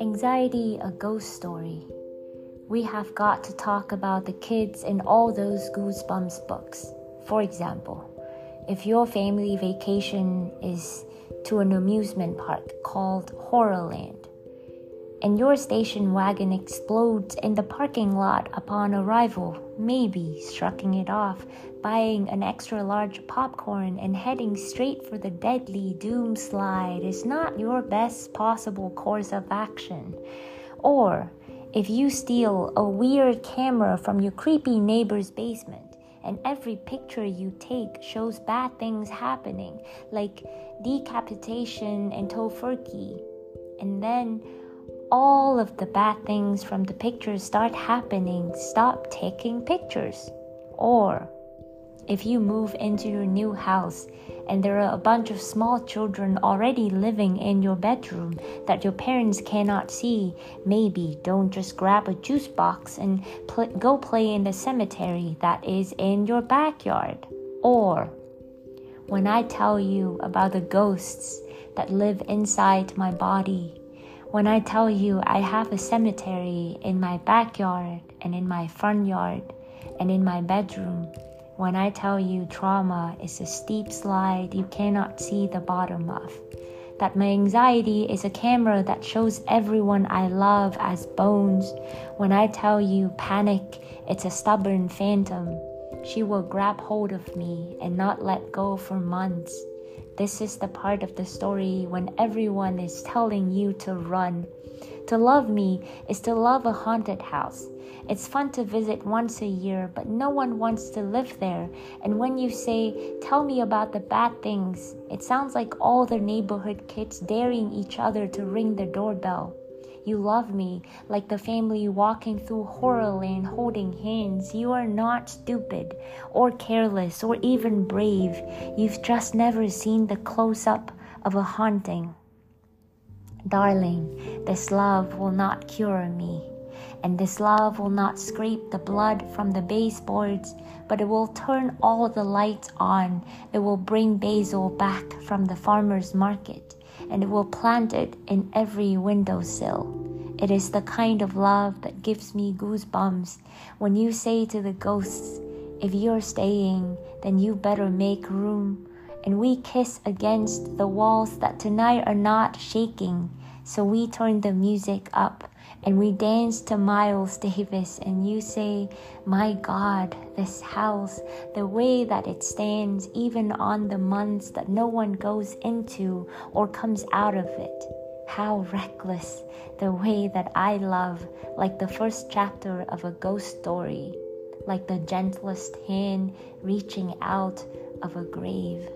Anxiety, a ghost story. We have got to talk about the kids in all those Goosebumps books. For example, if your family vacation is to an amusement park called Horrorland, and your station wagon explodes in the parking lot upon arrival, maybe shrugging it off, buying an extra large popcorn, and heading straight for the deadly doom slide is not your best possible course of action. Or, if you steal a weird camera from your creepy neighbor's basement, and every picture you take shows bad things happening, like decapitation and tofurkey, and then all of the bad things from the pictures start happening, stop taking pictures. Or if you move into your new house and there are a bunch of small children already living in your bedroom that your parents cannot see, maybe don't just grab a juice box and pl- go play in the cemetery that is in your backyard. Or when I tell you about the ghosts that live inside my body when I tell you I have a cemetery in my backyard and in my front yard and in my bedroom, when I tell you trauma is a steep slide you cannot see the bottom of, that my anxiety is a camera that shows everyone I love as bones, when I tell you panic, it's a stubborn phantom, she will grab hold of me and not let go for months. This is the part of the story when everyone is telling you to run. To love me is to love a haunted house. It's fun to visit once a year, but no one wants to live there. And when you say, Tell me about the bad things, it sounds like all the neighborhood kids daring each other to ring the doorbell. You love me like the family walking through Horrorland holding hands. You are not stupid or careless or even brave. You've just never seen the close up of a haunting. Darling, this love will not cure me. And this love will not scrape the blood from the baseboards, but it will turn all the lights on. It will bring basil back from the farmer's market and will plant it in every windowsill. It is the kind of love that gives me goosebumps when you say to the ghosts, If you're staying, then you better make room. And we kiss against the walls that tonight are not shaking. So we turn the music up and we dance to Miles Davis, and you say, My God, this house, the way that it stands, even on the months that no one goes into or comes out of it. How reckless, the way that I love, like the first chapter of a ghost story, like the gentlest hand reaching out of a grave.